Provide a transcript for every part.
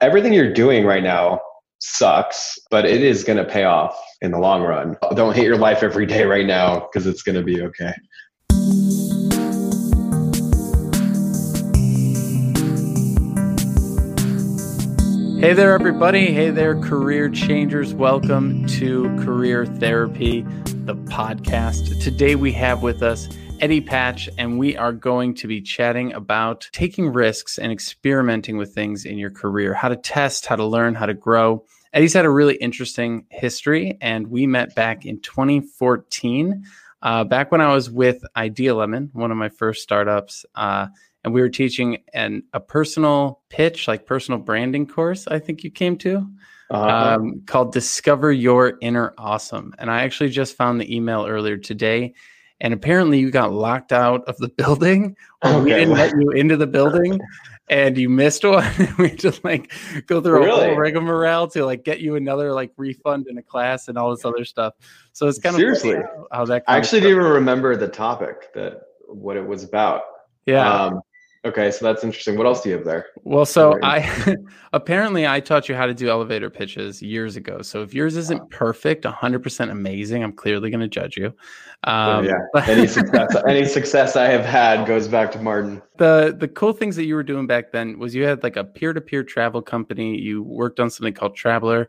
everything you're doing right now sucks, but it is going to pay off in the long run. Don't hate your life every day right now because it's going to be okay. Hey there, everybody. Hey there, career changers. Welcome to Career Therapy, the podcast. Today we have with us Eddie Patzsch, and we are going to be chatting about taking risks and experimenting with things in your career, how to test, how to learn, how to grow. Eddie's had a really interesting history, and we met back in 2014, uh, back when I was with Idea Lemon, one of my first startups. Uh, and we were teaching an a personal pitch, like personal branding course. I think you came to. Uh-huh. Um, called Discover Your Inner Awesome. And I actually just found the email earlier today. And apparently, you got locked out of the building, or okay. we didn't let you into the building, and you missed one. we had to like go through really? a whole rigmarole to like get you another like refund in a class and all this other stuff. So it's kind seriously of seriously how, that. I actually didn't even remember the topic that what it was about. Yeah. Um, Okay, so that's interesting. What else do you have there? Well, so I apparently I taught you how to do elevator pitches years ago. So if yours isn't perfect, 100% amazing, I'm clearly going to judge you. Um, yeah, any success, any success I have had goes back to Martin. The the cool things that you were doing back then was you had like a peer to peer travel company. You worked on something called Traveler,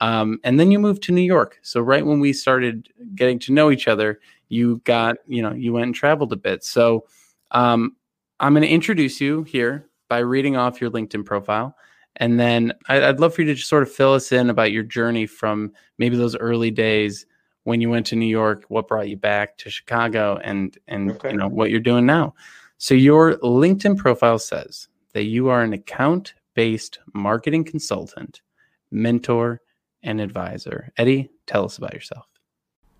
um, and then you moved to New York. So right when we started getting to know each other, you got you know you went and traveled a bit. So um, I'm going to introduce you here by reading off your LinkedIn profile. And then I'd, I'd, love for you to just sort of fill us in about your journey from maybe those early days when you went to New York, what brought you back to Chicago, and and okay. you know what you're doing now. So your LinkedIn profile says that you are an account-based marketing consultant, mentor, and advisor. Eddie, tell us about yourself.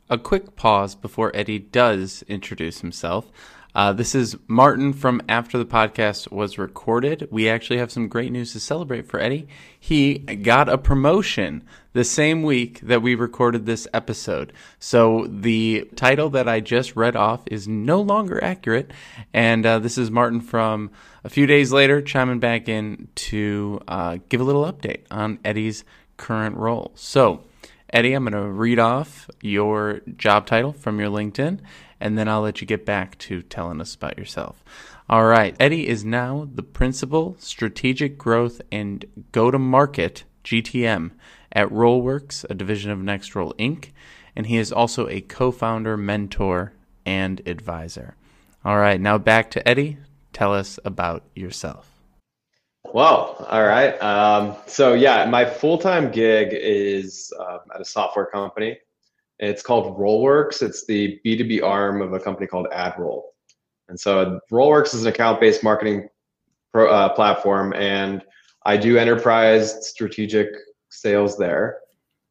A quick pause before Eddie does introduce himself. Uh, this is Martin from after the podcast was recorded. We actually have some great news to celebrate for Eddie. He got a promotion the same week that we recorded this episode. So the title that I just read off is no longer accurate. And uh, this is Martin from a few days later chiming back in to uh, give a little update on Eddie's current role. So, Eddie, I'm going to read off your job title from your LinkedIn and then I'll let you get back to telling us about yourself. All right. Eddie is now the principal strategic growth and go to market GTM at RollWorks, a division of NextRoll Inc., and he is also a co founder, mentor, and advisor. All right. Now back to Eddie. Tell us about yourself. Well, all right. Um, so, yeah, my full time gig is uh, at a software company it's called RollWorks. It's the B2B arm of a company called AdRoll. And so RollWorks is an account-based marketing pro, uh, platform, and I do enterprise strategic sales there.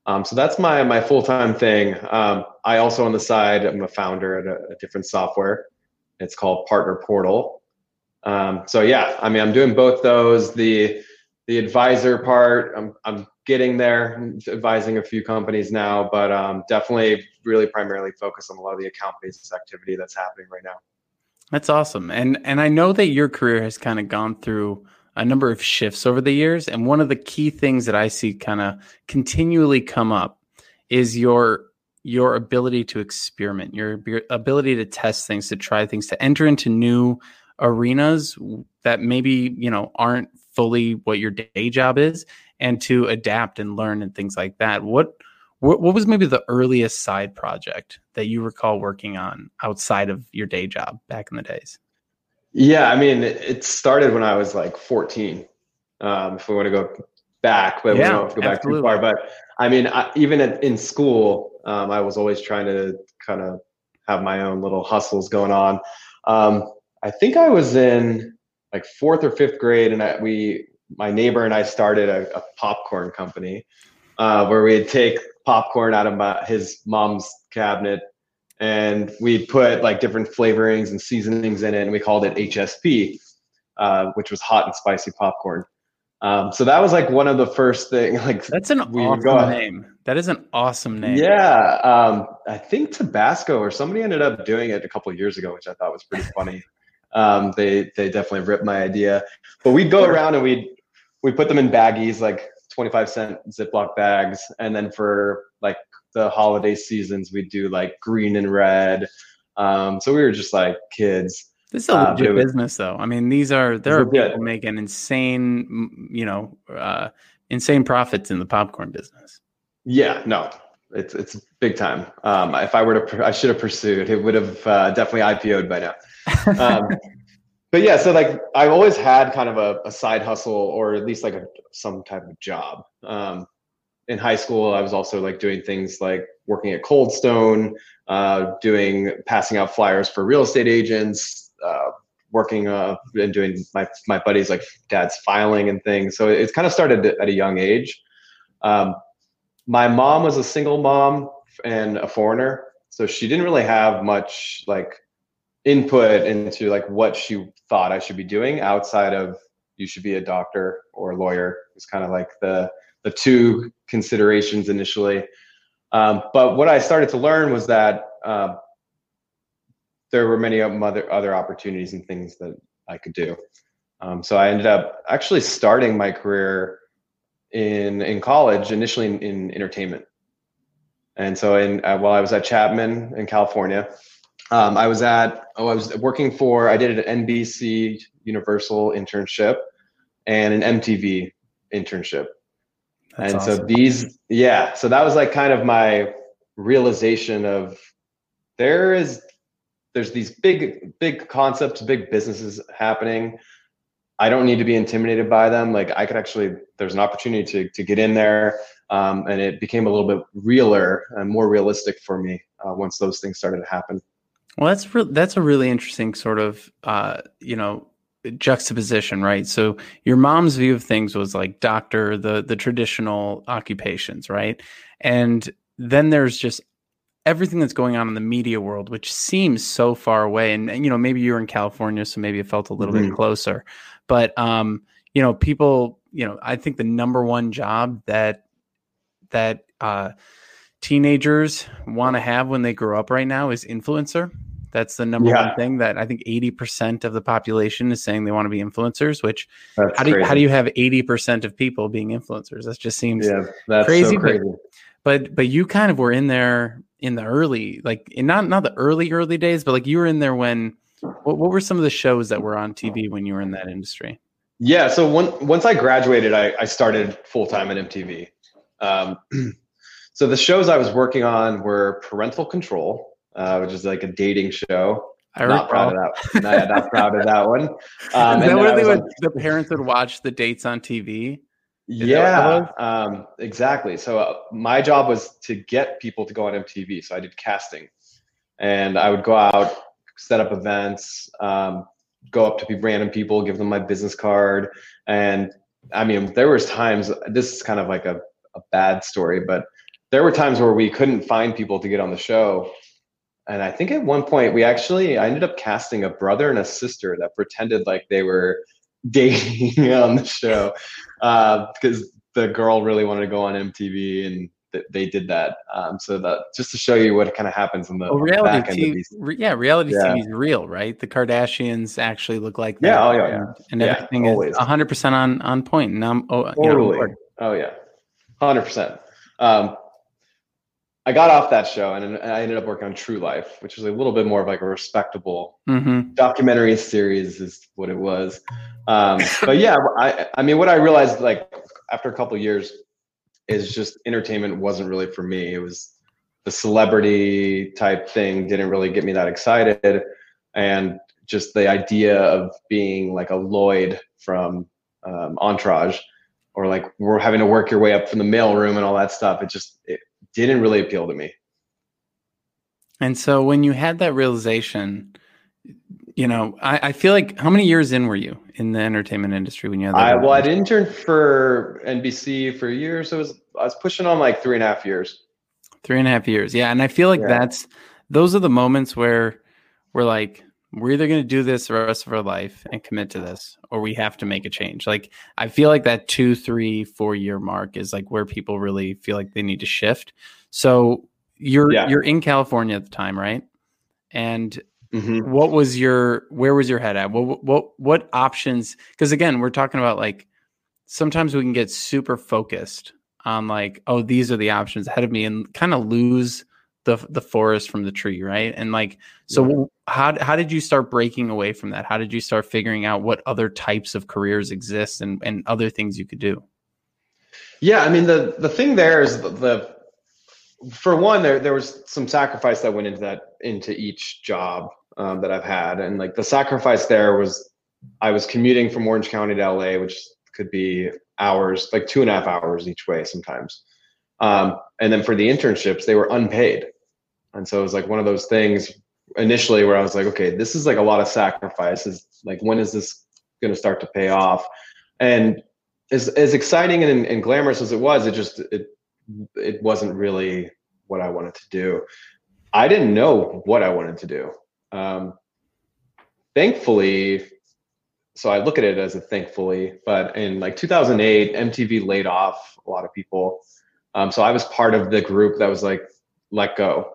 Um, so that's my my full time thing. Um, I also on the side I'm a founder at a, a different software. It's called Partner Portal. Um, so yeah, I mean I'm doing both those. The the advisor part, I'm I'm getting there, I'm advising a few companies now, but um, definitely really primarily focus on a lot of the account based activity that's happening right now. That's awesome. And and I know that your career has kind of gone through a number of shifts over the years. And one of the key things that I see kind of continually come up is your your ability to experiment, your, your ability to test things, to try things, to enter into new arenas that maybe you know aren't fully what your day job is and to adapt and learn and things like that. What what, what was maybe the earliest side project that you recall working on outside of your day job back in the days? Yeah, I mean, it started when I was like 14. Um, if we want to go back, but yeah, we don't go back absolutely. too far. But I mean, I, even at, in school, um, I was always trying to kind of have my own little hustles going on. Um, I think I was in like fourth or fifth grade, and I, we my neighbor and I started a, a popcorn company uh, where we'd take popcorn out of my, his mom's cabinet and we'd put like different flavorings and seasonings in it and we called it HSP, uh, which was hot and spicy popcorn. Um, so that was like one of the first things. Like that's an awesome name. That is an awesome name. Yeah, um, I think Tabasco or somebody ended up doing it a couple years ago, which I thought was pretty funny. Um, they they definitely ripped my idea, but we'd go around and we'd we put them in baggies, like 25 cent Ziploc bags. And then for like the holiday seasons, we'd do like green and red. Um, so we were just like kids. This is a Uh, legit it was- business, though. I mean, these are there are people making insane, you know, uh, insane profits in the popcorn business. Yeah, no, it's it's big time. Um, if I were to, I should have pursued. It would have uh, definitely IPO'd by now. Um, but yeah, so like I've always had kind of a, a side hustle or at least like a, some type of job. Um, in high school, I was also like doing things like working at Cold Stone, uh, doing passing out flyers for real estate agents, uh, working uh, and doing my my buddies like dad's filing and things. So it's kind of started at a young age. Um, my mom was a single mom and a foreigner, so she didn't really have much like input into like what she thought I should be doing outside of you should be a doctor or a lawyer. It's kind of like the the two considerations initially. Um, but what I started to learn was that uh, there were many other other opportunities and things that I could do. Um, so I ended up actually starting my career in in college, initially in, in entertainment. And so, in uh, while I was at Chapman in California, um, I was at oh, I was working for I did an NBC Universal internship and an MTV internship. That's and awesome. so these, yeah, so that was like kind of my realization of there is there's these big big concepts, big businesses happening. I don't need to be intimidated by them. Like I could actually, there's an opportunity to to get in there, um, and it became a little bit realer and more realistic for me uh, once those things started to happen. Well, that's re- that's a really interesting sort of uh, you know juxtaposition, right? So your mom's view of things was like doctor, the the traditional occupations, right? And then there's just everything that's going on in the media world, which seems so far away. And, and, you know, maybe you're in California, so maybe it felt a little bit Mhm. closer. But um, you know, people, you know, I think the number one job that that uh teenagers want to have when they grow up right now is influencer. That's the number Yeah. one thing that I think 80% of the population is saying they want to be influencers, which That's how do you, how do you have 80% of people being influencers? That just seems Yeah, that's crazy, so but- crazy. but but you kind of were in there in the early like in not not the early early days, but like you were in there when what, what were some of the shows that were on TV when you were in that industry? Yeah. So one, once I graduated, I, I started full time at MTV. Um, so the shows I was working on were Parental Control, uh, which is like a dating show. I not proud of that. not, not proud of that one. Um, Is that where they would, on- the parents would watch the dates on TV? what yeah, um, exactly. So uh, my job was to get people to go on MTV. So I did casting, and I would go out, set up events, um, go up to random people, give them my business card, and I mean, there was times. This is kind of like a, a bad story, but there were times where we couldn't find people to get on the show. And I think at one point we actually I ended up casting a brother and a sister that pretended like they were dating on the show uh, because the girl really wanted to go on MTV and th- they did that. Um, so that just to show you what kind of happens in the Oh, reality TV, re- yeah, reality Yeah. TV is real, right? The Kardashians actually look like that. Yeah, oh, yeah, yeah. and, Yeah, everything always. is 100 percent on on point. And I'm oh, you know, Totally. oh yeah, hundred percent. I got off that show and I ended up working on True Life, which is a little bit more of like a respectable Mhm. documentary series is what it was. Um, but yeah, I, I mean, what I realized like after a couple of years is just entertainment wasn't really for me. It was the celebrity type thing didn't really get me that excited. And just the idea of being like a Lloyd from um, Entourage or like we're having to work your way up from the mailroom and all that stuff. It just, it didn't really appeal to me. And so when you had that realization, you know, I, I feel like how many years in were you in the entertainment industry when you had that? I well, I'd interned for NBC for years. So it was I was pushing on like three and a half years. Three and a half years. Yeah. And I feel like Yeah. that's those are the moments where we're like, we're either going to do this the rest of our life and commit to this, or we have to make a change. Like, I feel like that two, three, four year mark is like where people really feel like they need to shift. So you're Yeah. you're in California at the time, right? And Mm-hmm. what was your where was your head at? What what what options? Because again, we're talking about like sometimes we can get super focused on like, oh, these are the options ahead of me, and kind of lose the the forest from the tree, right? And like, so yeah. how how did you start breaking away from that? How did you start figuring out what other types of careers exist and and other things you could do? Yeah, I mean the the thing there is the, the for one there there was some sacrifice that went into that into each job um, that I've had, and like the sacrifice there was I was commuting from Orange County to LA, which could be hours, like two and a half hours each way sometimes. Um, and then for the internships, they were unpaid. And so it was like one of those things initially where I was like, okay, this is like a lot of sacrifices. Like, when is this going to start to pay off? And as, as exciting and, and glamorous as it was, it just, it, it wasn't really what I wanted to do. I didn't know what I wanted to do. Um, thankfully, so I look at it as a thankfully, but in like 2008, MTV laid off a lot of people. Um, so I was part of the group that was like, let go.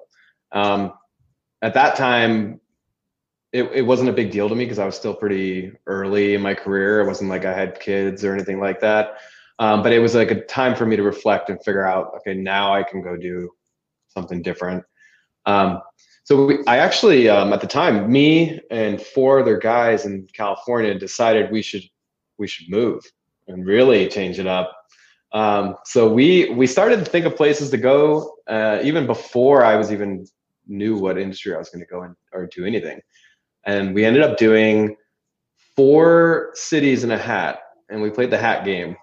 Um, at that time, it, it wasn't a big deal to me because I was still pretty early in my career. It wasn't like I had kids or anything like that. Um, but it was like a time for me to reflect and figure out, okay, now I can go do something different. Um, so we, I actually, um, at the time, me and four other guys in California decided we should we should move and really change it up. Um, so we we started to think of places to go uh, even before I was even knew what industry I was going to go in or do anything. And we ended up doing four cities in a hat, and we played the hat game.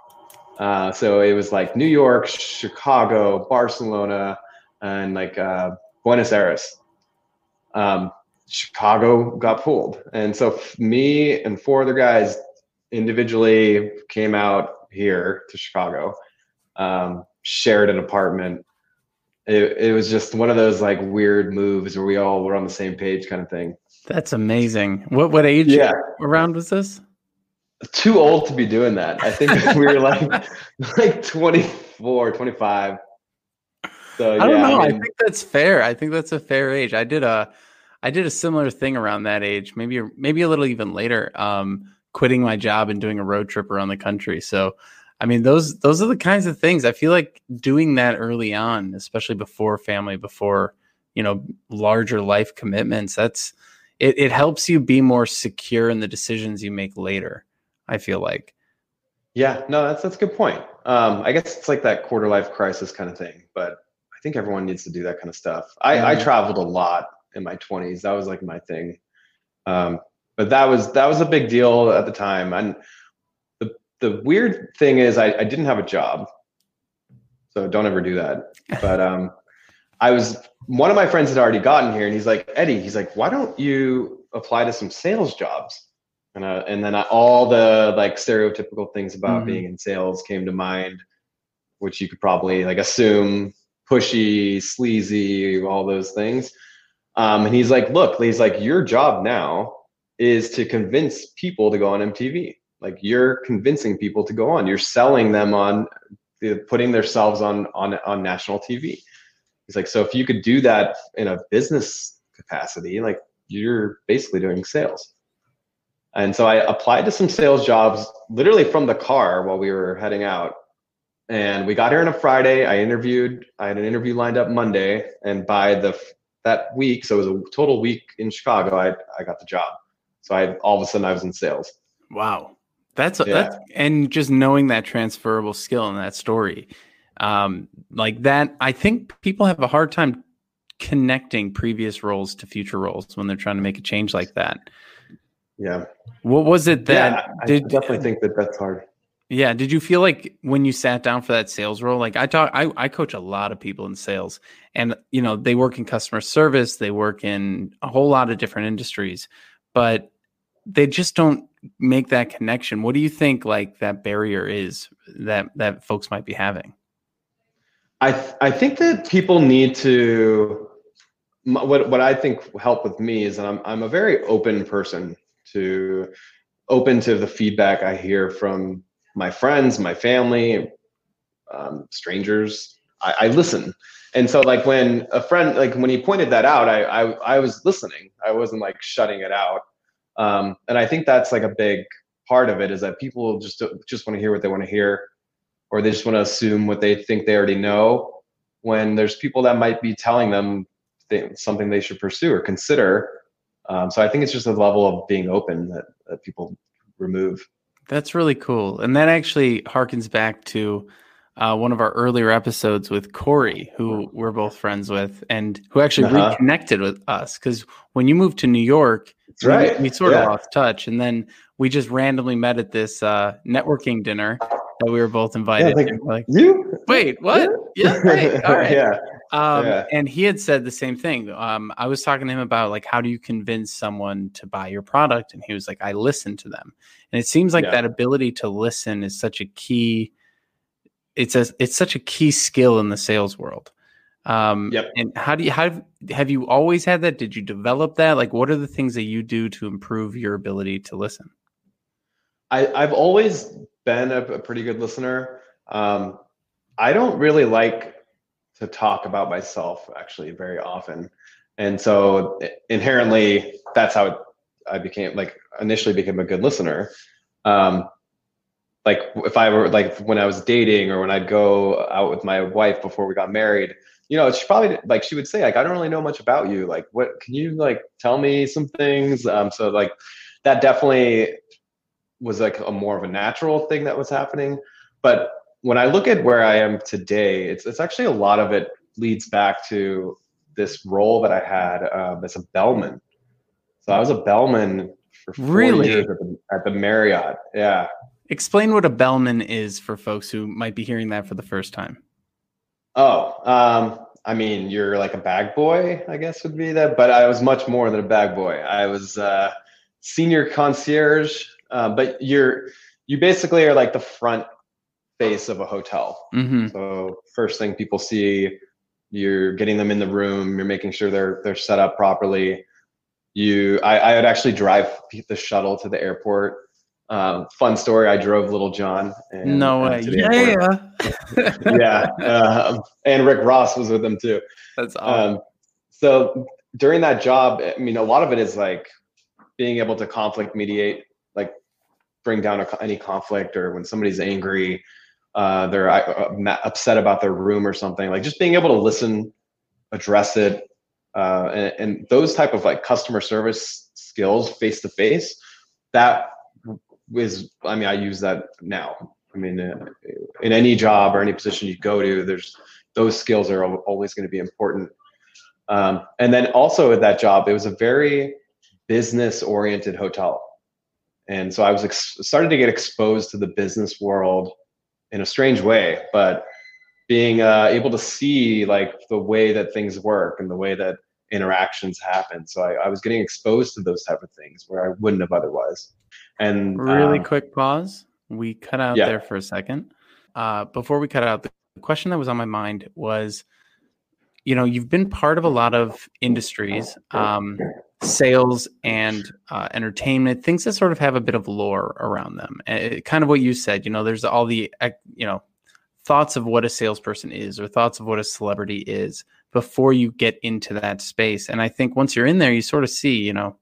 Uh, so it was like New York, Chicago, Barcelona, and like uh, Buenos Aires um, Chicago got pulled. And so me and four other guys individually came out here to Chicago, um, shared an apartment. It, it was just one of those like weird moves where we all were on the same page kind of thing. That's amazing. What what age yeah. around was this? Too old to be doing that. I think we were like like 24, 25. So, I don't know. I, mean, I, think that's fair. I think that's a fair age. I did a, I did a similar thing around that age, maybe maybe a little even later. Um, quitting my job and doing a road trip around the country. So, I mean, those those are the kinds of things I feel like doing that early on, especially before family, before you know larger life commitments. That's it. It helps you be more secure in the decisions you make later. I feel like. Yeah, no, that's that's a good point. Um, I guess it's like that quarter life crisis kind of thing, but I think everyone needs to do that kind of stuff. I, I traveled a lot in my 20s. That was like my thing. Um, but that was that was a big deal at the time. And the the weird thing is, I, I didn't have a job, so don't ever do that. But um, I was one of my friends had already gotten here, and he's like, Eddie, he's like, why don't you apply to some sales jobs? And uh, and then I, all the like stereotypical things about mm-hmm. being in sales came to mind, which you could probably like assume pushy, sleazy, all those things. Um, and he's like, look, he's like, your job now is to convince people to go on MTV. Like you're convincing people to go on. You're selling them on, putting themselves on on on national TV. He's like, so if you could do that in a business capacity, like you're basically doing sales. And so I applied to some sales jobs literally from the car while we were heading out and we got here on a Friday. I interviewed. I had an interview lined up Monday, and by the that week, so it was a total week in Chicago. I I got the job. So I all of a sudden I was in sales. Wow, that's yeah. that's and just knowing that transferable skill and that story, um, like that. I think people have a hard time connecting previous roles to future roles when they're trying to make a change like that. Yeah. What was it that yeah, I definitely think that that's hard. Yeah. Did you feel like when you sat down for that sales role, like I talk, I, I coach a lot of people in sales and, you know, they work in customer service, they work in a whole lot of different industries, but they just don't make that connection. What do you think like that barrier is that, that folks might be having? I, th- I think that people need to, what, what I think help with me is that I'm, I'm a very open person to open to the feedback I hear from my friends, my family, um, strangers. I, I, listen. And so like when a friend, like when he pointed that out, I, I, I was listening. I wasn't like shutting it out. Um, and I think that's like a big part of it is that people just just want to hear what they want to hear, or they just want to assume what they think they already know. When there's people that might be telling them they, something they should pursue or consider. Um, so I think it's just a level of being open that, that people remove. That's really cool, and that actually harkens back to uh, one of our earlier episodes with Corey, who we're both friends with, and who actually uh-huh. reconnected with us. Because when you moved to New York, we, right. we, sort yeah. of lost touch, and then we just randomly met at this uh, networking dinner that we were both invited. Yeah, like, like, you wait, what? Yeah, right. all right. yeah. Um, yeah. And he had said the same thing. Um, I was talking to him about like how do you convince someone to buy your product, and he was like, I listen to them, and it seems like yeah. that ability to listen is such a key it's a it's such a key skill in the sales world. Um, yep. And how do you have have you always had that? Did you develop that? Like, what are the things that you do to improve your ability to listen? I, I've always been a, a pretty good listener. Um, I don't really like to talk about myself actually very often, and so inherently that's how I became like initially became a good listener. Um, like if I were like when I was dating or when I'd go out with my wife before we got married, you know, she probably like she would say like I don't really know much about you. Like what can you like tell me some things? Um so like that definitely was like a more of a natural thing that was happening. But when I look at where I am today, it's it's actually a lot of it leads back to this role that I had um, as a bellman. So I was a bellman for four really? years at the, at the Marriott. Yeah. Explain what a bellman is for folks who might be hearing that for the first time. Oh, um, I mean, you're like a bag boy, I guess would be that, but I was much more than a bag boy. I was uh, senior concierge, uh, but you're you basically are like the front face of a hotel. Mm-hmm. So first thing people see, you're getting them in the room, you're making sure they're they're set up properly. You, I, I would actually drive the shuttle to the airport um, fun story. I drove Lil Jon. And, no way. Yeah. yeah. Um, and Rick Ross was with them too. That's awesome. Um, so during that job, I mean, a lot of it is like being able to conflict mediate, like bring down a, any conflict or when somebody's angry, uh, they're uh, upset about their room or something, like just being able to listen, address it, uh, and, and those type of like customer service skills face to face that is i mean i use that now. I mean uh, in any job or any position you go to there's those skills are always going to be important. Um, and then also at that job it was a very business oriented hotel. And so i was ex- started to get exposed to the business world in a strange way but being uh, able to see like the way that things work and the way that interactions happen. So I, I was getting exposed to those type of things where i wouldn't have otherwise and really um, quick pause. We cut out yeah. there for a second. Uh, before we cut out, the question that was on my mind was, you know, you've been part of a lot of industries, um, sales and uh, entertainment, things that sort of have a bit of lore around them. And kind of what you said, you know, there's all the, you know, thoughts of what a salesperson is or thoughts of what a celebrity is before you get into that space. And I think once you're in there, you sort of see, you know,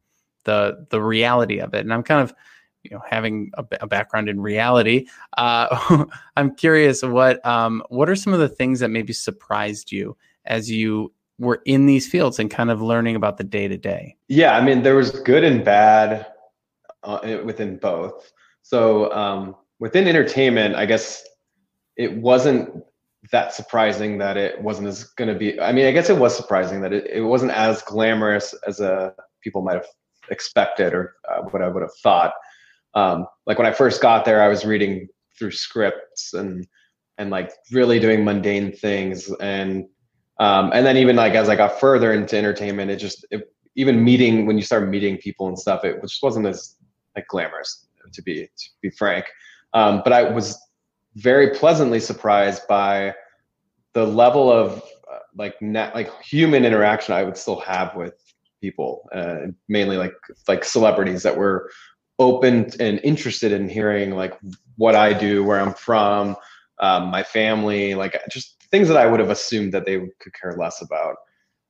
the the reality of it. And I'm kind of you know having a, a background in reality uh, i'm curious what um, what are some of the things that maybe surprised you as you were in these fields and kind of learning about the day to day yeah i mean there was good and bad uh, within both. So um, within entertainment i guess it wasn't that surprising that it wasn't as going to be i mean i guess it was surprising that it, it wasn't as glamorous as uh, people might have expected or uh, what i would have thought um, like when I first got there, I was reading through scripts and and like really doing mundane things and um, and then even like as I got further into entertainment, it just it, even meeting when you start meeting people and stuff, it just wasn't as like glamorous to be to be frank. Um, but I was very pleasantly surprised by the level of uh, like net, like human interaction I would still have with people, uh, mainly like like celebrities that were open and interested in hearing like what I do, where I'm from, um, my family, like just things that I would have assumed that they could care less about.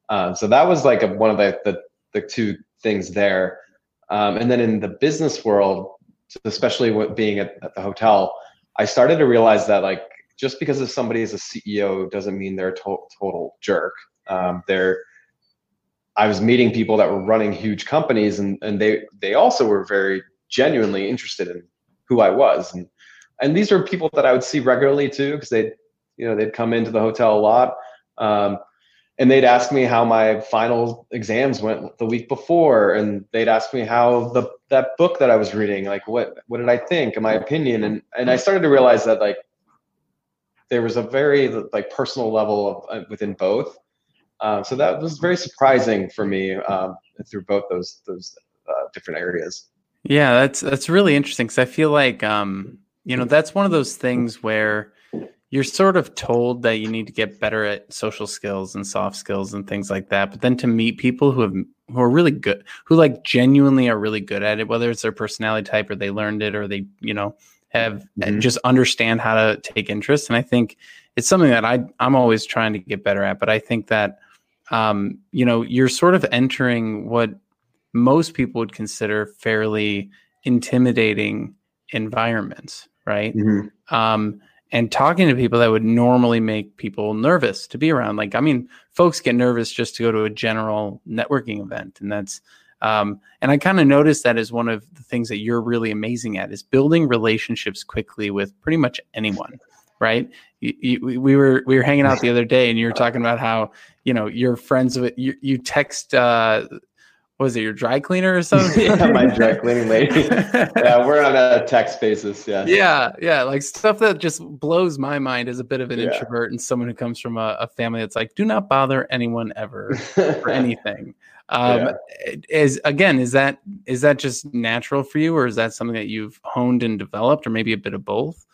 Um, so that was like a, one of the, the, the two things there. Um, and then in the business world, especially what being at, at the hotel, I started to realize that like just because if somebody is a CEO doesn't mean they're a to- total jerk. Um, they're I was meeting people that were running huge companies, and and they they also were very genuinely interested in who I was, and and these are people that I would see regularly too, because they you know they'd come into the hotel a lot. Um, and they'd ask me how my final exams went the week before and they'd ask me how the that book that I was reading like what what did I think and my opinion? And and I started to realize that like there was a very like personal level of uh, within both. Um, so that was very surprising for me um, through both those those uh, different areas yeah that's that's really interesting because I feel like um, you know that's one of those things where you're sort of told that you need to get better at social skills and soft skills and things like that but then to meet people who have who are really good who like genuinely are really good at it whether it's their personality type or they learned it or they you know have mm-hmm. just understand how to take interest and i think it's something that i i'm always trying to get better at but i think that um you know you're sort of entering what most people would consider fairly intimidating environments right mm-hmm. um and talking to people that would normally make people nervous to be around. Like, I mean, folks get nervous just to go to a general networking event, and that's um, and I kind of noticed that as one of the things that you're really amazing at is building relationships quickly with pretty much anyone. Right? You, you, we were we were hanging out the other day, and you were talking about how you know you're friends with you. You text uh, was it your dry cleaner or something? yeah, my dry cleaning lady. yeah, we're on a text basis. Yeah. Yeah. Yeah. Like stuff that just blows my mind as a bit of an yeah. introvert and someone who comes from a, a, family that's like, do not bother anyone ever for anything. Um, yeah. is again, is that is that just natural for you, or is that something that you've honed and developed, or maybe a bit of both?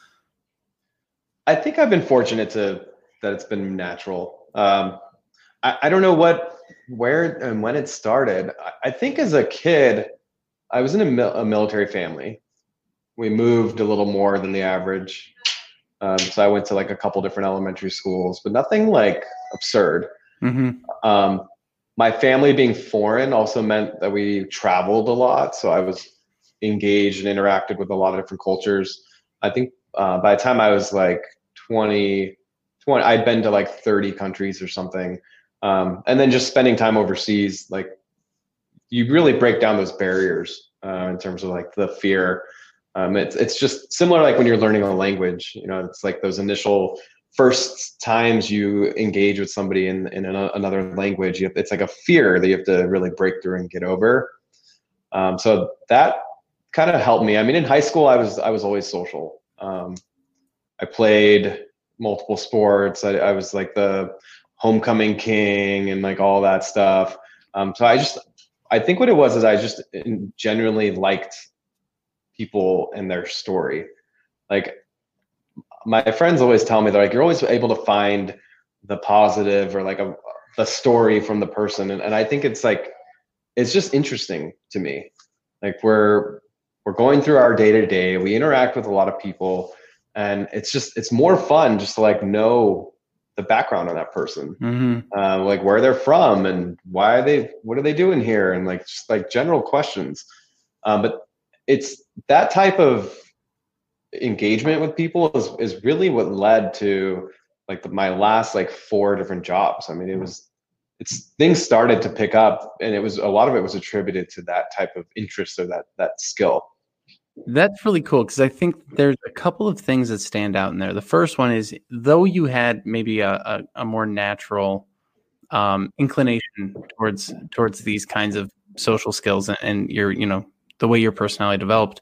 I think I've been fortunate to that it's been natural. Um, I, I don't know what where and when it started. I think as a kid, I was in a, mil- a military family. We moved a little more than the average. Um, so I went to like a couple different elementary schools, but nothing like absurd. Mm-hmm. Um, my family being foreign also meant that we traveled a lot. So I was engaged and interacted with a lot of different cultures. I think uh, by the time I was like 20, 20, I'd been to like 30 countries or something um, and then just spending time overseas like you really break down those barriers uh, in terms of like the fear. Um, it's, it's just similar like when you're learning a language you know it's like those initial first times you engage with somebody in, in another language have, it's like a fear that you have to really break through and get over. Um, so that kind of helped me. I mean in high school i was i was always social. Um, i played multiple sports. I, I was like the homecoming king and like all that stuff. Um, so i just i think what it was is i just genuinely liked people and their story. Like my friends always tell me they're like you're always able to find the positive or like a the story from the person. And, and i think it's like it's just interesting to me. Like we're we're going through our day to day we interact with a lot of people. And it's just it's more fun just to like know the background on that person, mm-hmm. uh, like where they're from and why are they, what are they doing here, and like just like general questions. Um, but it's that type of engagement with people is is really what led to like the, my last like four different jobs. I mean, it was it's things started to pick up, and it was a lot of it was attributed to that type of interest or that that skill. That's really cool because I think there's a couple of things that stand out in there. The first one is though you had maybe a, a, a more natural um, inclination towards towards these kinds of social skills and, and your you know the way your personality developed,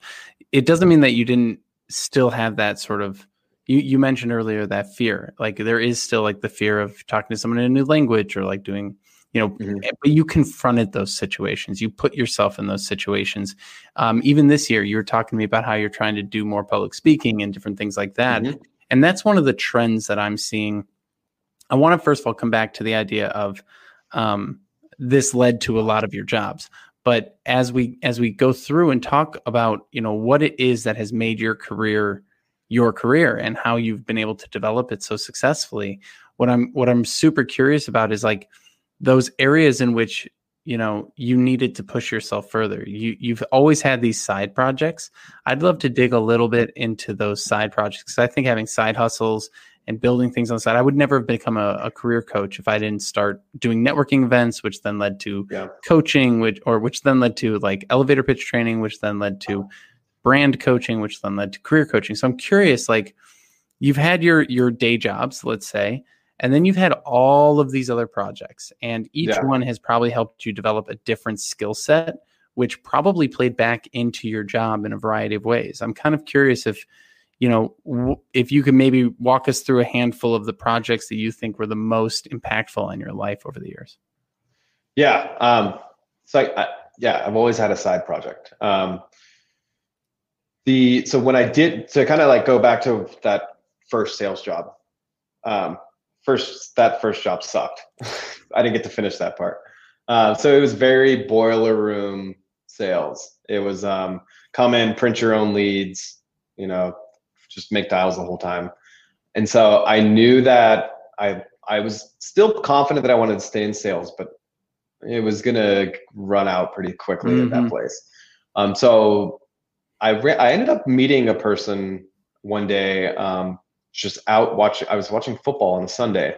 it doesn't mean that you didn't still have that sort of you, you mentioned earlier that fear like there is still like the fear of talking to someone in a new language or like doing you know mm-hmm. Eh, but you confronted those situations. You put yourself in those situations. Um, even this year you were talking to me about how you're trying to do more public speaking and different things like that. Mm-hmm. and that's one of the trends that i'm seeing. I want to first of all come back to the idea of um, this led to a lot of your jobs. But as we as we go through and talk about you know what it is that has made your career your career and how you've been able to develop it so successfully what i'm what i'm super curious about is like those areas in which you know you needed to push yourself further. You you've always had these side projects. I'd love to dig a little bit into those side projects because i think having side hustles and building things on the side i would never have become a, a career coach if i didn't start doing networking events which then led to Yeah. coaching which or which then led to like elevator pitch training which then led to brand coaching which then led to career coaching. So i'm curious like you've had your your day jobs let's say and then you've had all of these other projects, and each Yeah. one has probably helped you develop a different skill set, which probably played back into your job in a variety of ways. I'm kind of curious if, you know, w- if you could maybe walk us through a handful of the projects that you think were the most impactful in your life over the years. Yeah. Um, so I, I, yeah, I've always had a side project. Um, the so when I did to kind of like go back to that first sales job, um, first that first job sucked. I didn't get to finish that part. Uh, so it was very boiler room sales. It was um, come in, print your own leads, you know, just make dials the whole time. And so I knew that I I was still confident that I wanted to stay in sales, but it was gonna run out pretty quickly at Mhm. that place. Um, so I re- I ended up meeting a person one day, um, just out watching. I was watching football on a Sunday,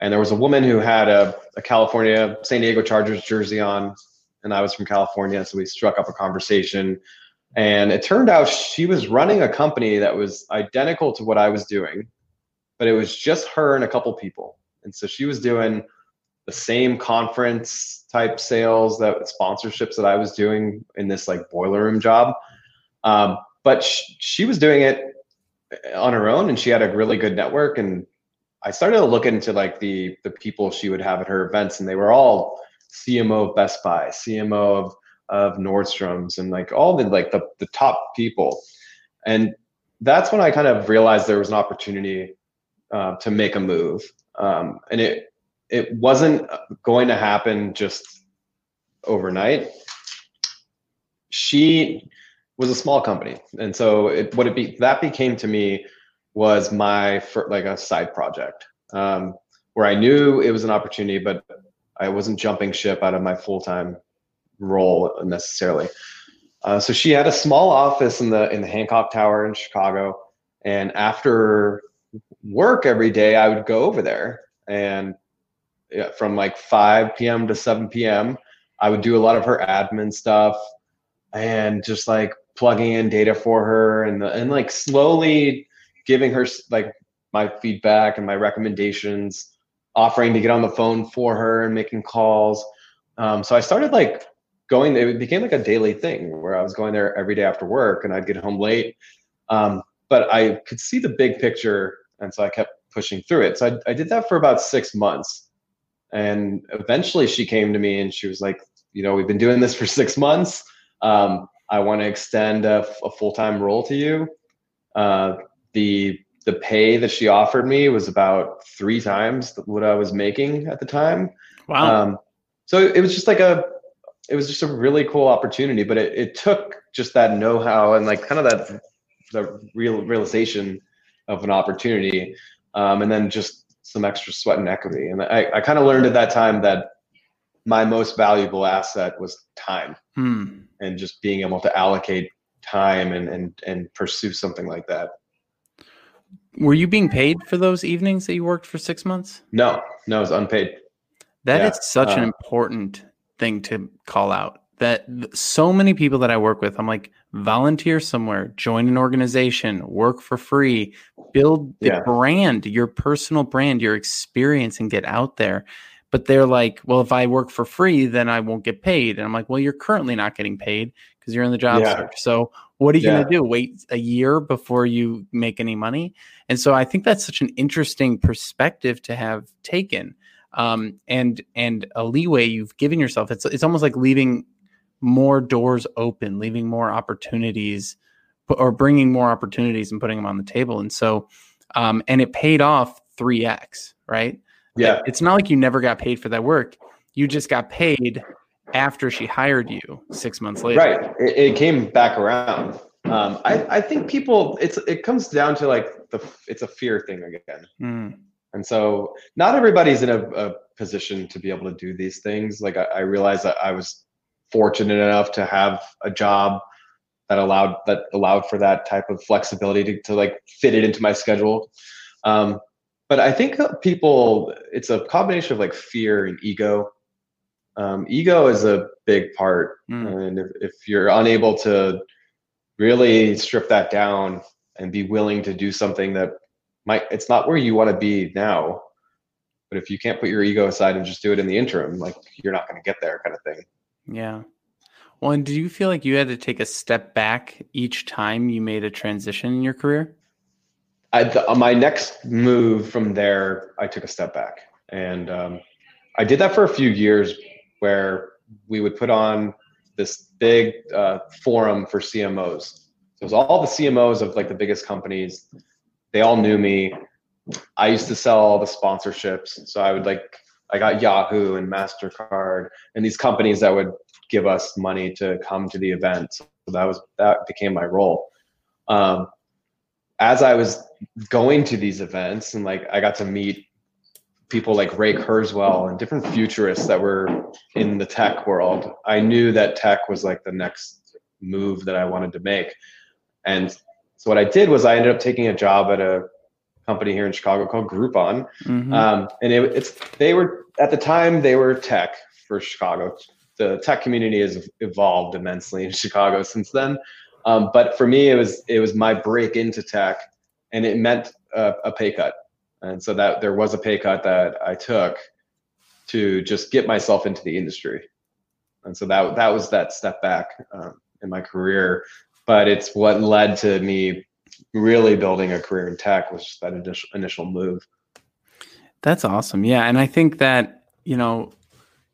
and there was a woman who had a, a California San Diego Chargers jersey on, and I was from California, so we struck up a conversation. And it turned out she was running a company that was identical to what I was doing, but it was just her and a couple people. And so she was doing the same conference type sales that sponsorships that I was doing in this like boiler room job. Um, but sh- she was doing it on her own and she had a really good network. And I started to look into like the, the people she would have at her events and they were all CMO of Best Buy, CMO of, of Nordstrom's and like all the, like the, the top people. And that's when I kind of realized there was an opportunity uh, to make a move. Um, and it, it wasn't going to happen just overnight. She was a small company, and so it, what it be that became to me was my fir- like a side project um, where I knew it was an opportunity, but I wasn't jumping ship out of my full time role necessarily. Uh, so she had a small office in the in the Hancock Tower in Chicago, and after work every day, I would go over there and from like 5 p.m. to 7 p.m. I would do a lot of her admin stuff and just like plugging in data for her and and like slowly giving her like my feedback and my recommendations, offering to get on the phone for her and making calls. Um, so I started like going. It became like a daily thing where I was going there every day after work, and I'd get home late. Um, but I could see the big picture, and so I kept pushing through it. So I, I did that for about six months and eventually she came to me and she was like you know we've been doing this for six months um, i want to extend a, a, full-time role to you uh, the the pay that she offered me was about three times what i was making at the time Wow. um, so it was just like a it was just a really cool opportunity but it, it took just that know-how and like kind of that the real realization of an opportunity um, and then just some extra sweat and equity. And I, I kind of learned at that time that my most valuable asset was time Hmm. and just being able to allocate time and, and, and pursue something like that. Were you being paid for those evenings that you worked for six months? No, no, it's unpaid. That is Yeah, such an uh, important thing to call out. That so many people that I work with, I'm like, volunteer somewhere, join an organization, work for free, build the Yeah. brand, your personal brand, your experience, and get out there. But they're like, well, if I work for free, then I won't get paid. And I'm like, well, you're currently not getting paid because you're in the job Yeah. search. So what are you Yeah. going to do? Wait a year before you make any money? And so I think that's such an interesting perspective to have taken um, and and a leeway you've given yourself. It's it's almost like leaving more doors open, leaving more opportunities, or bringing more opportunities and putting them on the table. And so, um, and it paid off three x, right? Yeah. It's not like you never got paid for that work. You just got paid after she hired you six months later. Right. It, it came back around. Um, I, I think people, it's, it comes down to like the, it's a fear thing again. Mm, And so not everybody's in a, a position to be able to do these things. Like I, I realized that I was fortunate enough to have a job that allowed that allowed for that type of flexibility to, to like fit it into my schedule. Um, but I think people, it's a combination of like fear and ego. Um, ego is a big part, mm. and if, if you're unable to really strip that down and be willing to do something that might, it's not where you want to be now. But if you can't put your ego aside and just do it in the interim, like you're not going to get there, kind of thing. Yeah. Well, and do you feel like you had to take a step back each time you made a transition in your career? I, the, my next move from there, I took a step back, and um, I did that for a few years, where we would put on this big uh, forum for CMOs. So it was all the CMOs of like the biggest companies. They all knew me. I used to sell all the sponsorships, so I would like I got Yahoo and Mastercard and these companies that would give us money to come to the event. So that was that became my role. Um, as I was going to these events and like I got to meet people like Ray Kurzweil and different futurists that were in the tech world, I knew that tech was like the next move that I wanted to make. And so what I did was I ended up taking a job at a company here in Chicago called Groupon. Mm-hmm. Um, and it, it's they were at the time they were tech for Chicago. The tech community has evolved immensely in Chicago since then. Um, but for me, it was it was my break into tech, and it meant a, a pay cut. And so that there was a pay cut that I took to just get myself into the industry. And so that that was that step back um, in my career. But it's what led to me really building a career in tech was that initial initial move. That's awesome. Yeah, and I think that you know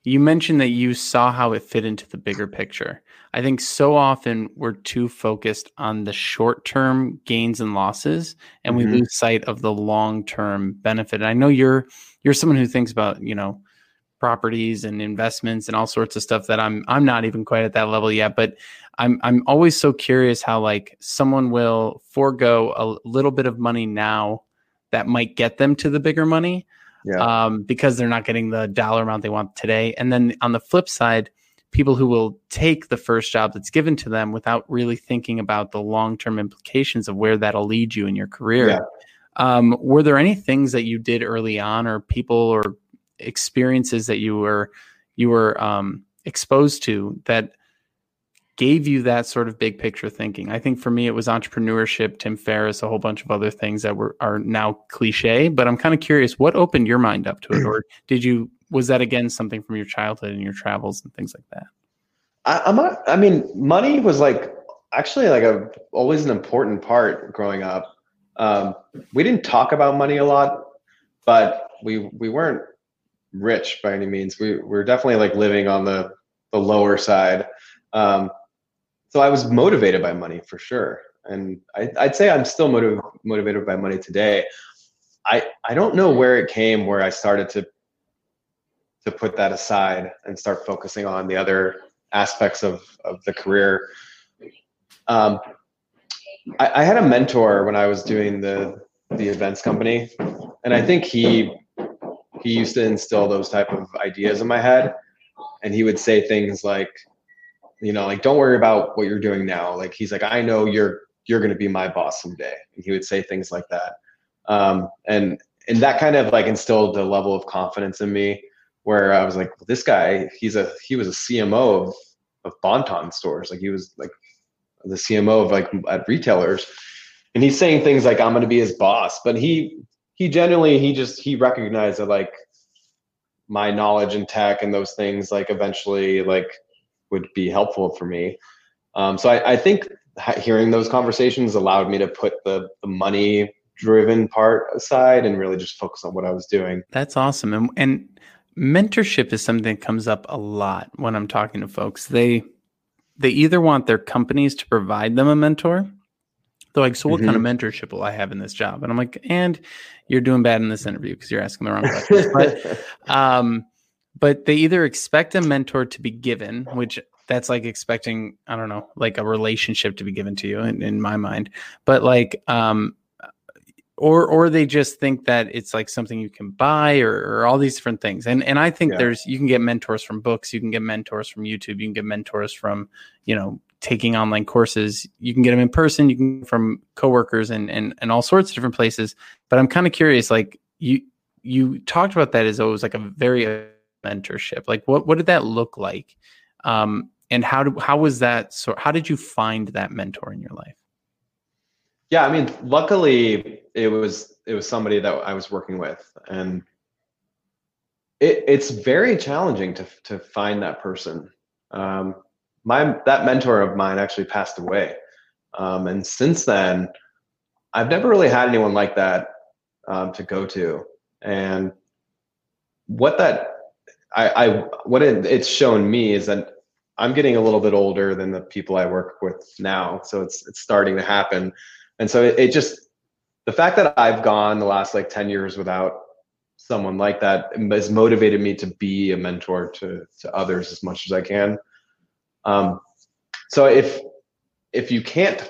you mentioned that you saw how it fit into the bigger picture. I think so often we're too focused on the short term gains and losses, and mm-hmm. we lose sight of the long term benefit. And I know you're you're someone who thinks about you know properties and investments and all sorts of stuff that I'm I'm not even quite at that level yet. But I'm I'm always so curious how like someone will forego a little bit of money now that might get them to the bigger money yeah. um, because they're not getting the dollar amount they want today. And then on the flip side, people who will take the first job that's given to them without really thinking about the long term implications of where that'll lead you in your career. Yeah. Um, were there any things that you did early on, or people or experiences that you were you were um, exposed to that gave you that sort of big picture thinking. I think for me, it was entrepreneurship, Tim Ferriss, a whole bunch of other things that were are now cliche. But I'm kind of curious, what opened your mind up to it, or did you was that again something from your childhood and your travels and things like that? I, I'm not. I mean, money was like actually like a always an important part growing up. Um, we didn't talk about money a lot, but we we weren't rich by any means. We, we were definitely like living on the the lower side. Um, so I was motivated by money for sure, and I, would say I'm still motiv- motivated by money today. I I don't know where it came where I started to to put that aside and start focusing on the other aspects of of the career. Um, I, I had a mentor when I was doing the the events company, and I think he he used to instill those type of ideas in my head, and he would say things like you know like don't worry about what you're doing now. Like he's like i know you're you're going to be my boss someday. And he would say things like that. Um, and and that kind of like instilled a level of confidence in me where i was like well, this guy he's a he was a cmo of of Bon-Ton stores like he was like the cmo of like at retailers and he's saying things like i'm going to be his boss but he he genuinely he just he recognized that like my knowledge in tech and those things like eventually like would be helpful for me. Um, so I, I, think hearing those conversations allowed me to put the, the money driven part aside and really just focus on what I was doing. That's awesome. And, and mentorship is something that comes up a lot when I'm talking to folks. They they either want their companies to provide them a mentor. They're like, so what mm-hmm. kind of mm-hmm. mentorship will I have in this job? And I'm like, and you're doing bad in this interview because you're asking the wrong questions. but um, but they either expect a mentor to be given, which that's like expecting, I don't know, like a relationship to be given to you in, in my mind. But like, um, or or they just think that it's like something you can buy or, or all these different things. And and i think Yeah. there's you can get mentors from books you can get mentors from youtube you can get mentors from you know taking online courses. You can get them in person you can from coworkers and and, and all sorts of different places. But i'm kind of curious like you you talked about that as was like a very mentorship. Like what what did that look like? Um and how do, how was that so how did you find that mentor in your life Yeah, I mean, luckily it was it was somebody that I was working with, and it, it's very challenging to to find that person. Um, my that mentor of mine actually passed away, um, and since then, I've never really had anyone like that um, to go to. And what that I, I what it, it's shown me is that I'm getting a little bit older than the people I work with now, so it's it's starting to happen and so it, it just the fact that i've gone the last like 10 years without someone like that has motivated me to be a mentor to to others as much as i can. Um, so if if you can't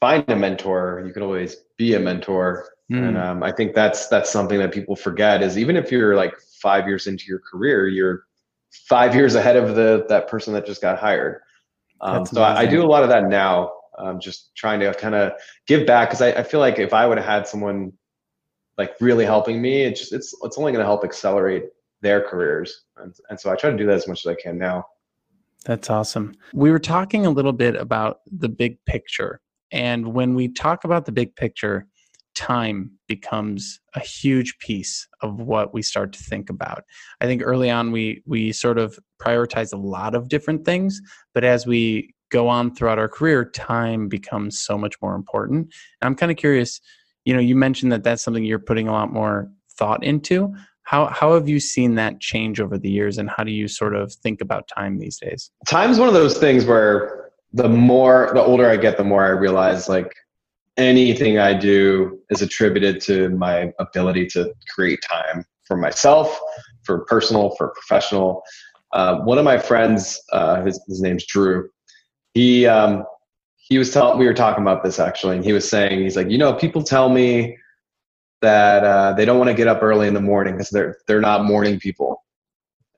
find a mentor you can always be a mentor. And Mm. um, i think that's that's something that people forget is even if you're like five years into your career you're five years ahead of the that person that just got hired. Um, so I, I do a lot of that now um, just trying to kind of give back because I, I feel like if I would have had someone like really helping me, it's just it's it's only going to help accelerate their careers, and, and so I try to do that as much as I can now. That's awesome. We were talking a little bit about the big picture. And when we talk about the big picture, time becomes a huge piece of what we start to think about. I think early on we we sort of prioritize a lot of different things, but as we go on throughout our career, time becomes so much more important. And I'm kind of curious, you know, you mentioned that that's something you're putting a lot more thought into. How how have you seen that change over the years and how do you sort of think about time these days? Time's one of those things where the more the older I get, the more I realize like anything I do is attributed to my ability to create time for myself, for personal, for professional. Uh, one of my friends, uh, his, his name's Drew. He um, he was telling we were talking about this actually, and he was saying he's like, you know, people tell me that uh, they don't want to get up early in the morning because they're they're not morning people,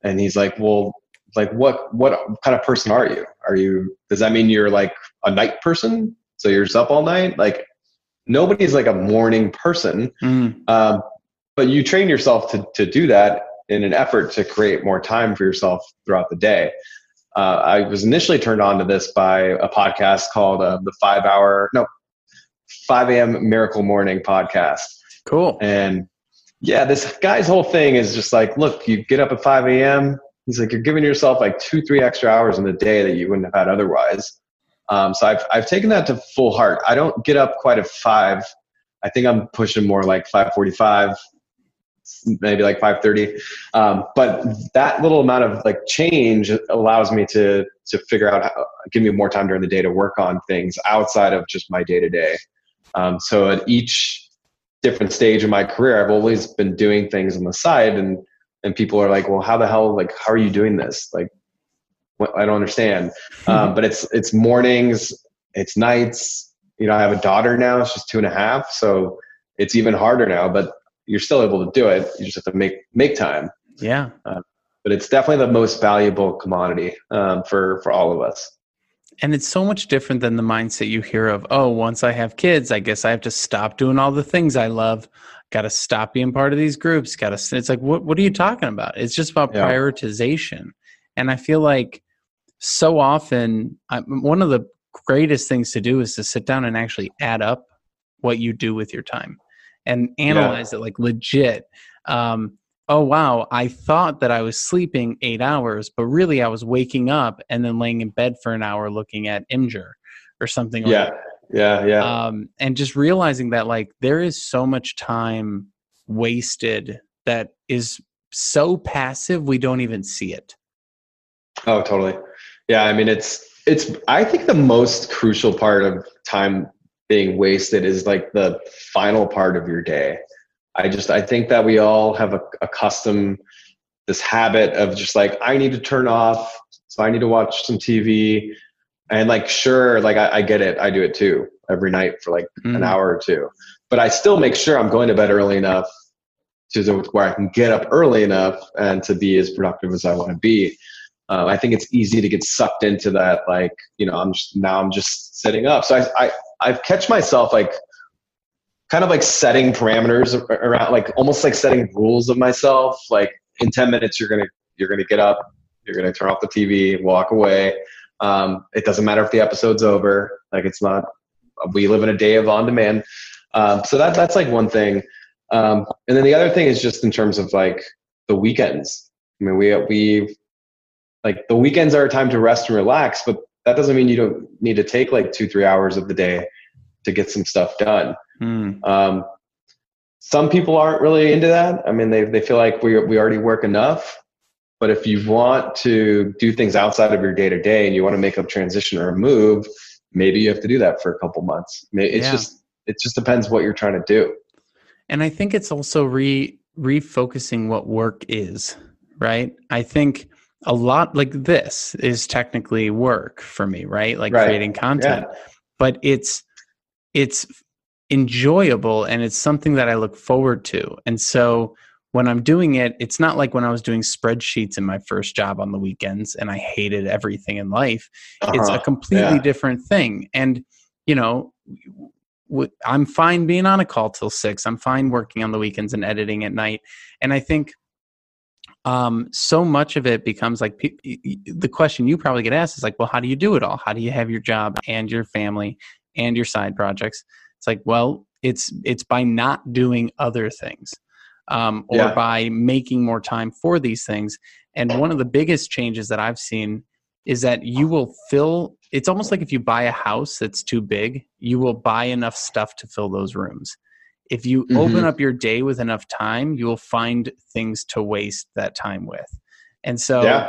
and he's like, well, like what what kind of person are you? Are you does that mean you're like a night person? So you're just up all night? Like nobody's like a morning person. Mm, Um, but you train yourself to, to do that in an effort to create more time for yourself throughout the day. Uh, I was initially turned on to this by a podcast called uh, the Five Hour, no, 5 a.m. Miracle Morning podcast. cool. And yeah, this guy's whole thing is just like, look, you get up at 5 a.m. He's like, you're giving yourself like two, three extra hours in the day that you wouldn't have had otherwise. Um, so I've, I've taken that to full heart. I don't get up quite at five. I think I'm pushing more like 545, maybe like 530. Um, but that little amount of like change allows me to, to figure out how, give me more time during the day to work on things outside of just my day to day. So at each different stage of my career, I've always been doing things on the side and, and people are like, well, how the hell, like, how are you doing this? Like, I don't understand. Um, but it's, it's mornings, it's nights, you know, I have a daughter now, she's two and a half. So it's even harder now, but you're still able to do it. You just have to make, make time. Yeah. But it's definitely the most valuable commodity um, for, for all of us. And it's so much different than the mindset you hear of, oh, once I have kids, I guess I have to stop doing all the things I love. Got to stop being part of these groups. Got to, it's like, what, what are you talking about? It's just about Yeah. prioritization. And I feel like so often, I, one of the greatest things to do is to sit down and actually add up what you do with your time and analyze it like legit. Um, oh wow, I thought that I was sleeping eight hours, but really I was waking up and then laying in bed for an hour looking at Imgur or something like Yeah. Yeah. Yeah. um, and just realizing that like there is so much time wasted that is so passive we don't even see it. Oh, totally. Yeah, I mean it's it's I think the most crucial part of time being wasted is like the final part of your day. I just I think that we all have a, a custom this habit of just like I need to turn off, so I need to watch some TV, and like sure, like I, I get it, I do it too. every night for like Mm. an hour or two. But I still make sure I'm going to bed early enough to the, where I can get up early enough and to be as productive as I want to be. Uh, I think it's easy to get sucked into that. Like, you know, I'm just, now I'm just sitting up. So I, I, I've catch myself like kind of like setting parameters around, like almost like setting rules of myself. Like in 10 minutes, you're to, you're to get up, you're to turn off the TV, walk away. Um, it doesn't matter if the episode's over. Like it's not, we live in a day of on demand. Um, so that, that's like one thing. Um, and then the other thing is just in terms of like the weekends. I mean, we, we, like the weekends are a time to rest and relax, but that doesn't mean you don't need to take like two, three hours of the day to get some stuff done. Mm. Um, some people aren't really into that. I mean, they, they feel like we, we already work enough. But if you want to do things outside of your day to day and you want to make a transition or a move, maybe you have to do that for a couple months. It's Yeah. just, it just depends what you're trying to do. And I think it's also re refocusing what work is, right? I think a lot like this is technically work for me, right? Like Right. creating content. But it's it's enjoyable and it's something that I look forward to. And so when I'm doing it, it's not like when I was doing spreadsheets in my first job on the weekends and I hated everything in life. It's a Uh-huh. completely Yeah. different thing. And, you know, w- I'm fine being on a call till six. I'm fine working on the weekends and editing at night. And I think um, so much of it becomes like pe- the question you probably get asked is like, well, how do you do it all? How do you have your job and your family and your side projects? It's like, well, it's it's by not doing other things, um, or Yeah. by making more time for these things. And one of the biggest changes that I've seen is that you will fill. It's almost like if you buy a house that's too big, you will buy enough stuff to fill those rooms. If you open Mhm. up your day with enough time, you will find things to waste that time with. And so yeah.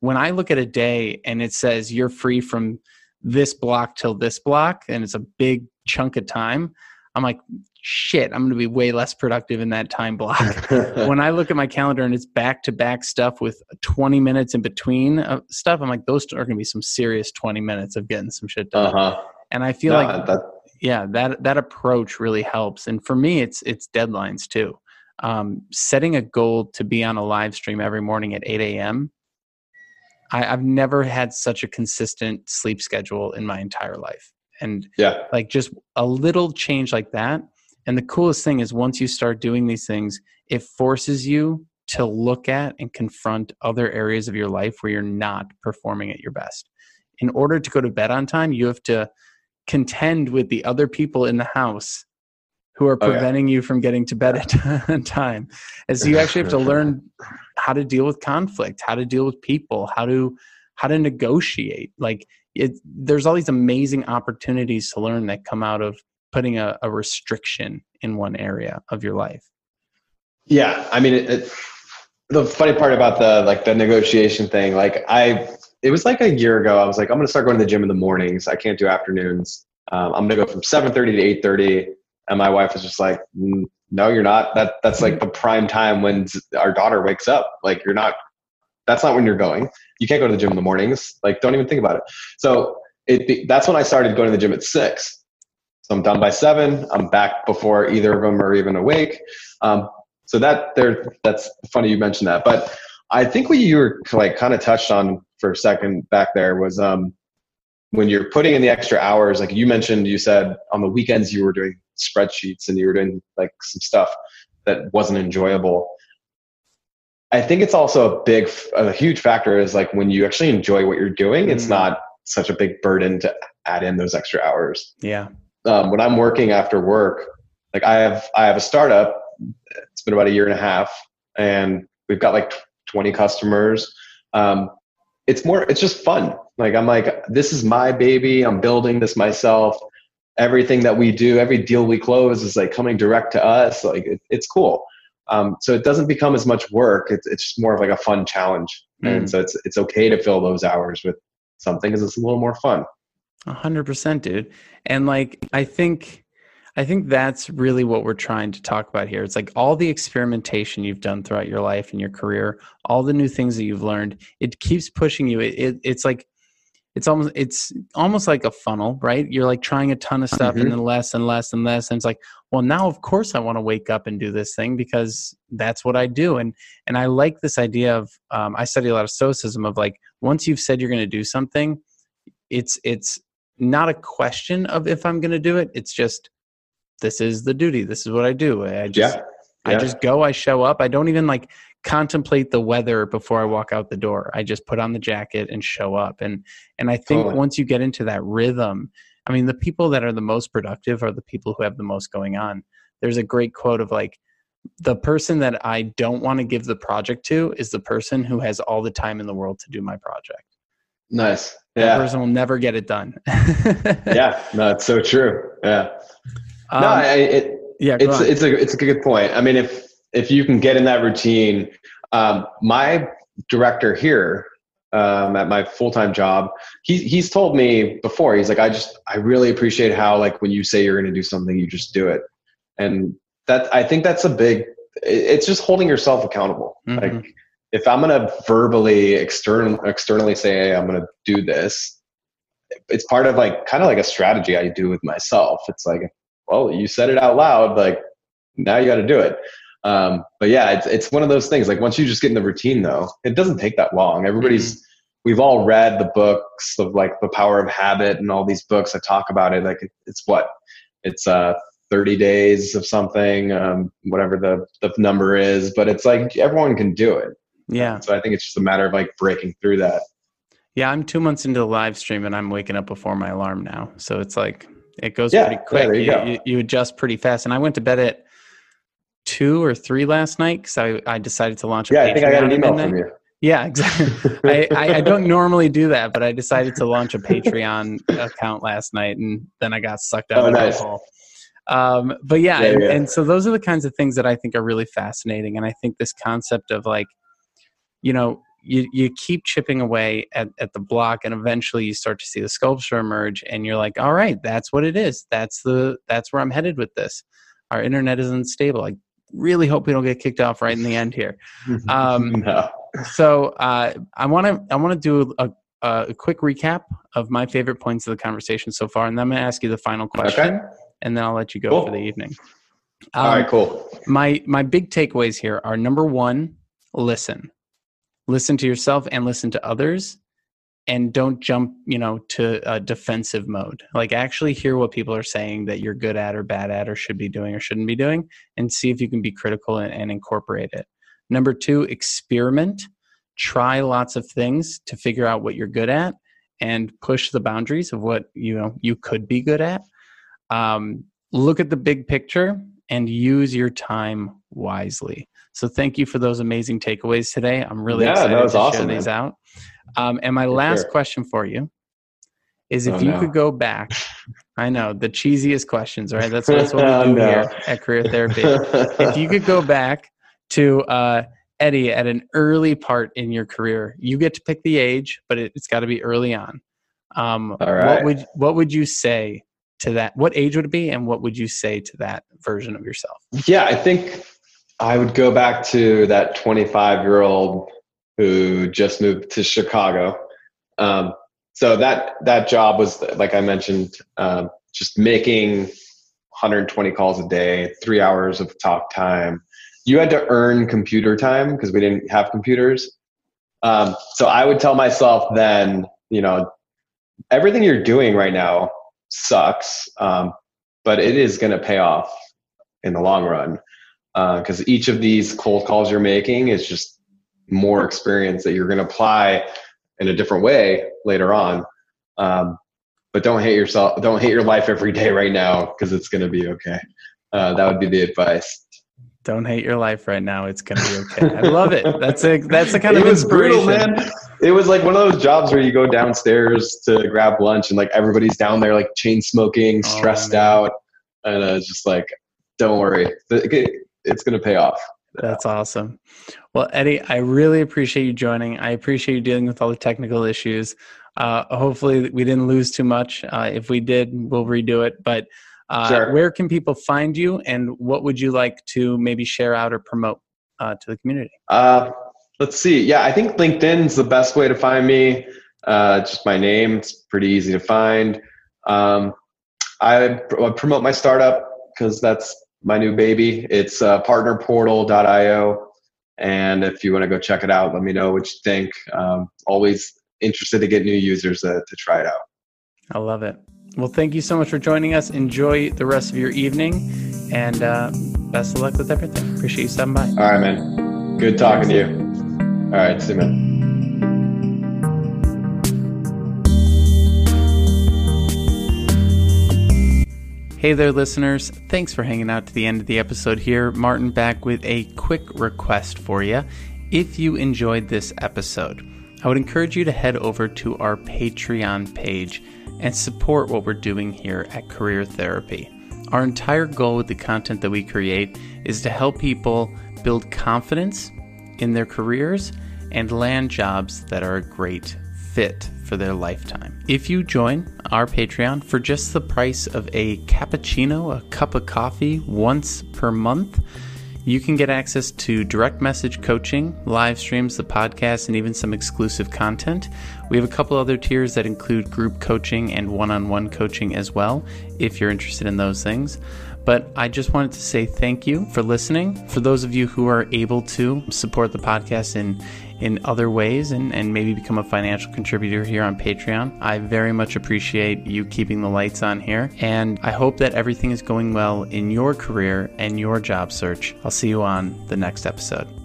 when I look at a day and it says you're free from this block till this block, and it's a big chunk of time, I'm like, shit, I'm going to be way less productive in that time block. when I look at my calendar and it's back to back stuff with 20 minutes in between stuff, I'm like, those are going to be some serious 20 minutes of getting some shit done. uh-huh. And I feel No, like that, yeah that that approach really helps and for me it's it's deadlines too um, setting a goal to be on a live stream every morning at 8 a.m I, i've never had such a consistent sleep schedule in my entire life and yeah. like just a little change like that and the coolest thing is once you start doing these things it forces you to look at and confront other areas of your life where you're not performing at your best in order to go to bed on time you have to contend with the other people in the house who are Oh, yeah. preventing you from getting to bed at time. And so you actually have to learn how to deal with conflict how to deal with people how to how to negotiate. Like it, there's all these amazing opportunities to learn that come out of putting a, a restriction in one area of your life. Yeah, I mean, it, it, the funny part about the like the negotiation thing, like I, it was like a year ago. I was like, I'm gonna start going to the gym in the mornings. I can't do afternoons. Um, I'm gonna go from 7:30 to 8:30. And my wife was just like, "Mm, No, you're not. That that's like the prime time when our daughter wakes up. Like you're not. That's not when you're going. You can't go to the gym in the mornings. Like don't even think about it. So it that's when I started going to the gym at six. So I'm done by seven. I'm back before either of them are even awake. Um, so that there, that's funny you mentioned that. But I think what you were like kind of touched on for a second back there was um, when you're putting in the extra hours. Like you mentioned, you said on the weekends you were doing spreadsheets and you were doing like some stuff that wasn't enjoyable. I think it's also a big, a huge factor is like when you actually enjoy what you're doing, it's Mhm. not such a big burden to add in those extra hours yeah um, when I'm working after work, like I have I have a startup. It's been about a year and a half, and we've got like 20 customers. Um, it's more. It's just fun. Like I'm like this is my baby. I'm building this myself. Everything that we do, every deal we close is like coming direct to us. Like it, it's cool. Um, so it doesn't become as much work. It's it's just more of like a fun challenge, Mm. and so it's it's okay to fill those hours with something because it's a little more fun. A hundred percent, dude. And like, I think, I think that's really what we're trying to talk about here. It's like all the experimentation you've done throughout your life and your career, all the new things that you've learned. It keeps pushing you. It, it, it's like it's almost it's almost like a funnel, right? You're like trying a ton of stuff Mhm. and then less and less and less, and it's like, well, now of course I want to wake up and do this thing because that's what I do, and and I like this idea of um, I study a lot of stoicism of like once you've said you're going to do something, it's it's not a question of if I'm going to do it. It's just this is the duty. This is what I do. I just yeah. I just go, I show up. I don't even like contemplate the weather before I walk out the door. I just put on the jacket and show up. And and I think Totally. once you get into that rhythm, I mean the people that are the most productive are the people who have the most going on. There's a great quote of like the person that I don't want to give the project to is the person who has all the time in the world to do my project. Nice. That Yeah. person will never get it done. Yeah. No, it's so true. Yeah. Um, no, I, it, yeah. it's on. it's a it's a good point. I mean, if if you can get in that routine, um, my director here um, at my full time job, he he's told me before. He's like, I just I really appreciate how like when you say you're going to do something, you just do it, and that I think that's a big. It's just holding yourself accountable. Mhm. Like if I'm going to verbally external externally say hey, I'm going to do this, it's part of like kind of like a strategy I do with myself. It's like well, you said it out loud, like now you got to do it. Um, but yeah, it's it's one of those things. Like once you just get in the routine, though, it doesn't take that long. Everybody's we've all read the books of like the power of habit and all these books that talk about it. Like it, it's what it's uh 30 days of something, um, whatever the the number is. But it's like everyone can do it. yeah. So I think it's just a matter of like breaking through that. Yeah, I'm two months into the live stream and I'm waking up before my alarm now. So it's like it goes Yeah, pretty yeah, quick. there you you, you, adjust pretty fast. And I went to bed at two or three last night because I, I decided to launch a Yeah, I think I got an Patreon email from you. Yeah, exactly. I, I, I don't normally do that, but I decided to launch a Patreon account last night, and then I got sucked out Oh, of the nice. hole. Um, but yeah, Yeah, and, yeah. and so those are the kinds of things that I think are really fascinating, and I think this concept of like, you know, you you keep chipping away at at the block, and eventually you start to see the sculpture emerge, and you're like, all right, that's what it is. That's the that's where I'm headed with this. Our internet is unstable. I really hope we don't get kicked off right in the end here. Um, no. so uh, I want to I want to do a, a quick recap of my favorite points of the conversation so far, and then I'm going to ask you the final question, Okay. and then I'll let you go Cool. for the evening. All Um, right. Cool. My my big takeaways here are number one, listen, listen to yourself and listen to others, and don't jump you know to a defensive mode. Like actually hear what people are saying that you're good at or bad at or should be doing or shouldn't be doing, and see if you can be critical and, and incorporate it. Number two, experiment. Try lots of things to figure out what you're good at and push the boundaries of what you know you could be good at. Um, look at the big picture and use your time wisely. So thank you for those amazing takeaways today. I'm really Yeah, excited to awesome, share these man. out. Um, and my For last sure. question for you is if Oh, you no. could go back, I know the cheesiest questions, right? That's, that's what we do no. here at Career Therapy. if you could go back to uh, Eddie at an early part in your career, you get to pick the age, but it, it's got to be early on. Um, All What would what would you say to that? What age would it be, and what would you say to that version of yourself? Yeah, I think I would go back to that 25 year old who just moved to Chicago. Um, so that that job was like I mentioned, um, just making 120 calls a day, three hours of talk time. You had to earn computer time because we didn't have computers. Um, so I would tell myself then, you know, everything you're doing right now sucks, um, but it is going to pay off in the long run because each of these cold calls you're making is just more experience that you're going to apply in a different way later on. Um, but don't hate yourself. Don't hate your life every day right now because it's going to be okay. Uh, that would be the advice. Don't hate your life right now. It's gonna be okay. I love it. That's a that's the kind it of was inspiration. brutal, man. It was like one of those jobs where you go downstairs to grab lunch and like everybody's down there like chain smoking, Oh, stressed man. out, and uh, it's just like, don't worry, it's going to pay off. That's awesome. Well, Eddie, I really appreciate you joining. I appreciate you dealing with all the technical issues. Uh, hopefully, we didn't lose too much. Uh, if we did, we'll redo it. But uh, Sure. where can people find you, and what would you like to maybe share out or promote uh, to the community? Uh, let's see. Yeah, I think LinkedIn's the best way to find me. Uh, just my name. It's pretty easy to find. Um, I, I promote my startup because that's my new baby. It's uh, partnerportal.io. And if you want to go check it out, let me know what you think. Um, always interested to get new users uh, to try it out. I love it. Well, thank you so much for joining us. Enjoy the rest of your evening and uh, best of luck with everything. Appreciate you stopping by. All right, man. Good talking to you. All right, see you, man. Hey there, listeners. Thanks for hanging out to the end of the episode here. Martin back with a quick request for you. If you enjoyed this episode, I would encourage you to head over to our Patreon page and support what we're doing here at Career Therapy. Our entire goal with the content that we create is to help people build confidence in their careers and land jobs that are a great fit for their lifetime. If you join our Patreon for just the price of a cappuccino, a cup of coffee once per month, you can get access to direct message coaching, live streams, the podcast, and even some exclusive content. We have a couple other tiers that include group coaching and one on one coaching as well, if you're interested in those things. But I just wanted to say thank you for listening. For those of you who are able to support the podcast in in other ways and, and maybe become a financial contributor here on Patreon. I very much appreciate you keeping the lights on here. And I hope that everything is going well in your career and your job search. I'll see you on the next episode.